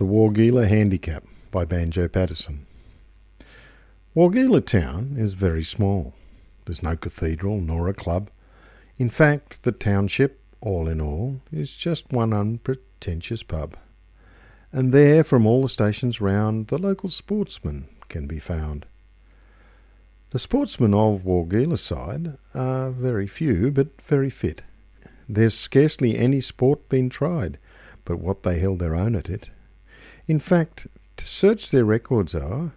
The Wargeilah Handicap by Banjo Paterson. Wargeilah town is very small. There's no cathedral nor a club. In fact, the township, all in all, is just one unpretentious pub. And there, from all the stations round, the local sportsmen can be found. The sportsmen of Wargeilah side are very few, but very fit. There's scarcely any sport been tried, but what they held their own at it. In fact, to search their records are,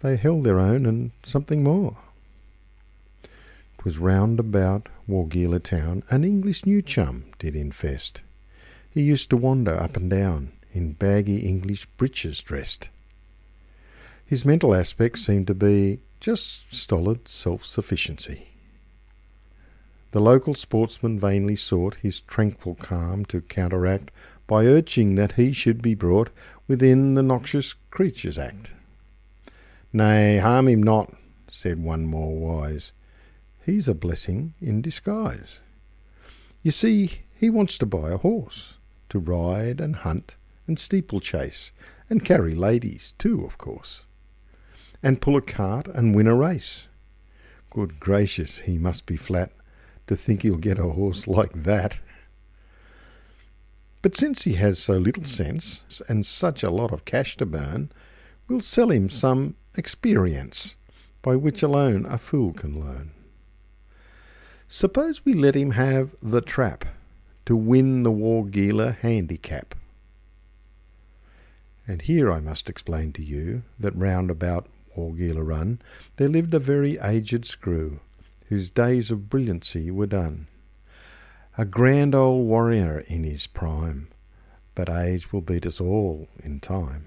they held their own and something more. 'Twas round about Wargeilah town an English new chum did infest. He used to wander up and down, in baggy English breeches dressed. His mental aspect seemed to be just stolid self sufficiency. The local sportsman vainly sought his tranquil calm to counteract by urging that he should be brought within the Noxious Creatures Act. Nay, harm him not, said one more wise. He's a blessing in disguise. You see, he wants to buy a horse, to ride and hunt and steeplechase, and carry ladies too, of course and pull a cart and win a race. Good gracious, he must be flat to think he'll get a horse like that. But since he has so little sense and such a lot of cash to burn, we'll sell him some experience, by which alone a fool can learn. Suppose we let him have the trap to win the Wargeilah handicap. And here I must explain to you that round about Wargeilah Run, there lived a very aged screw, whose days of brilliancy were done. A grand old warrior in his prime, but age will beat us all in time.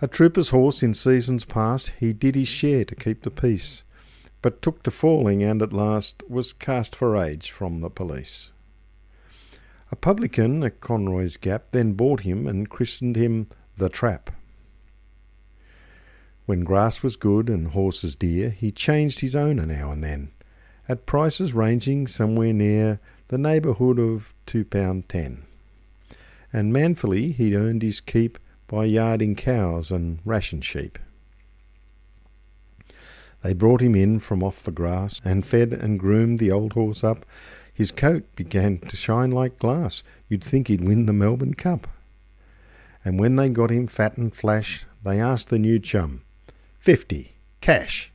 A trooper's horse in seasons past, he did his share to keep the peace, but took to falling and at last was cast for age from the police. A publican at Conroy's Gap then bought him and christened him the Trap. When grass was good and horses dear, he changed his owner now and then, at prices ranging somewhere near the neighbourhood of two pound ten. And manfully he earned his keep by yarding cows and ration sheep. They brought him in from off the grass, and fed and groomed the old horse up. His coat began to shine like glass. You'd think he'd win the Melbourne Cup. And when they got him fat and flash, they asked the new chum, Fifty, cash.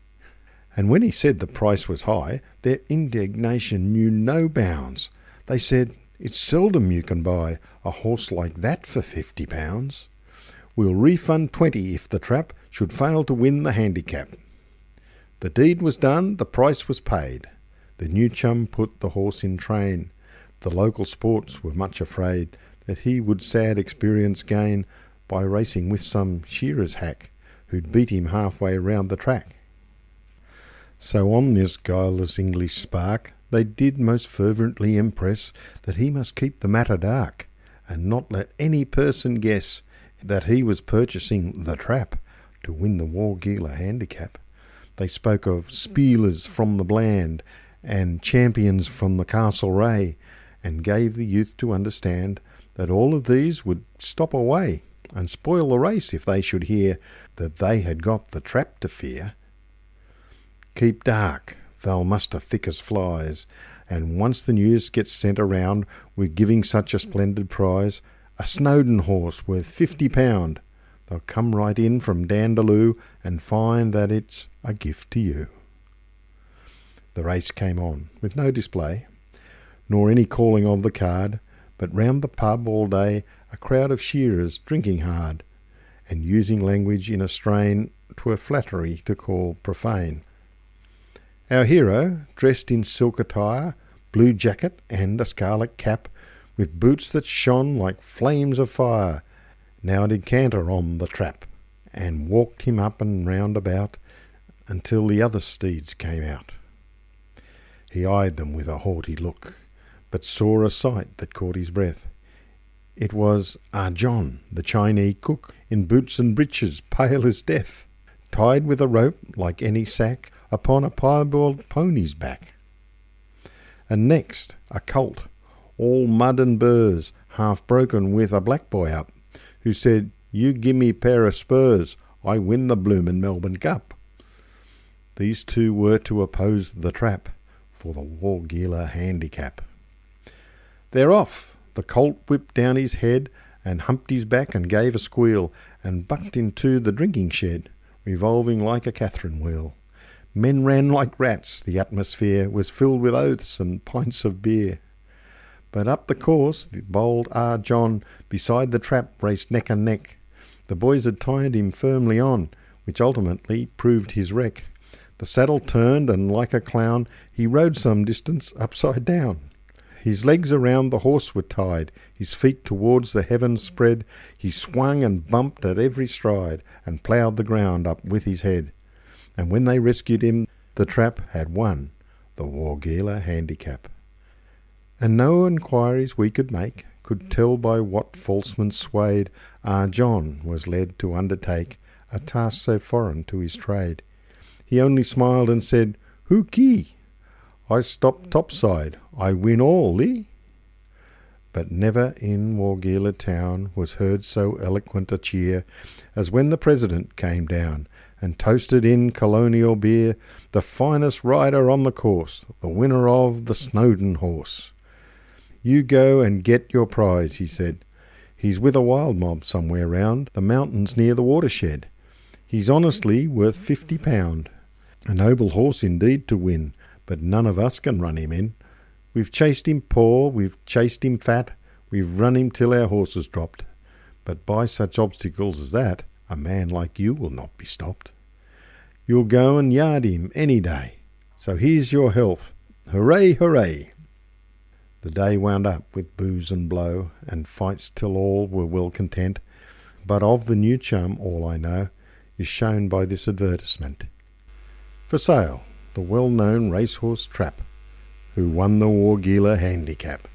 And when he said the price was high, their indignation knew no bounds. They said, It's seldom you can buy a horse like that for fifty pounds. We'll refund twenty if the trap should fail to win the handicap. The deed was done, the price was paid. The new chum put the horse in train. The local sports were much afraid that he would sad experience gain by racing with some shearer's hack who'd beat him halfway round the track. So on this guileless English spark they did most fervently impress that he must keep the matter dark, and not let any person guess that he was purchasing the trap to win the war Wargeilah handicap. They spoke of spielers from the Bland and champions from the Castlereagh, and gave the youth to understand that all of these would stop away and spoil the race if they should hear that they had got the trap to fear. Keep dark, they'll muster thick as flies, and once the news gets sent around, we're giving such a splendid prize, a Snowdon horse worth fifty pound, they'll come right in from Dandaloo and find that it's a gift to you. The race came on, with no display, nor any calling of the card, but round the pub all day a crowd of shearers drinking hard, and using language in a strain twere flattery to call profane. Our hero, dressed in silk attire, blue jacket and a scarlet cap, with boots that shone like flames of fire, now did canter on the trap, and walked him up and round about until the other steeds came out. He eyed them with a haughty look, but saw a sight that caught his breath. It was Ah John, the Chinese cook, in boots and breeches, pale as death, tied with a rope like any sack upon a piebald pony's back. And next, a colt, all mud and burrs, half broken with a black boy up, who said, You gimme pair of spurs, I win the bloomin' Melbourne Cup. These two were to oppose the trap for the Wargeilah handicap. They're off. The colt whipped down his head and humped his back and gave a squeal and bucked into the drinking shed, revolving like a Catherine wheel. Men ran like rats. The atmosphere was filled with oaths and pints of beer. But up the course, the bold R. John beside the trap raced neck and neck. The boys had tied him firmly on, which ultimately proved his wreck. The saddle turned, and like a clown, he rode some distance upside down. His legs around the horse were tied, his feet towards the heavens spread. He swung and bumped at every stride, and ploughed the ground up with his head. And when they rescued him, the trap had won the Wargeilah handicap. And no inquiries we could make could tell by what falsemen swayed our John was led to undertake a task so foreign to his trade. He only smiled and said, Who key? I stop topside, I win all, Lee. But never in Wargeilah town was heard so eloquent a cheer as when the President came down and toasted in colonial beer the finest rider on the course, the winner of the Snowdon horse. You go and get your prize, he said. He's with a wild mob somewhere round the mountains near the watershed. He's honestly worth fifty pound. A noble horse indeed to win, but none of us can run him in. We've chased him poor, we've chased him fat, we've run him till our horses dropped. But by such obstacles as that, a man like you will not be stopped. You'll go and yard him any day. So here's your health. Hooray, hooray! The day wound up with booze and blow, and fights till all were well content. But of the new chum, all I know is shown by this advertisement. For sale, the well known racehorse Trap, who won the Wargeilah handicap.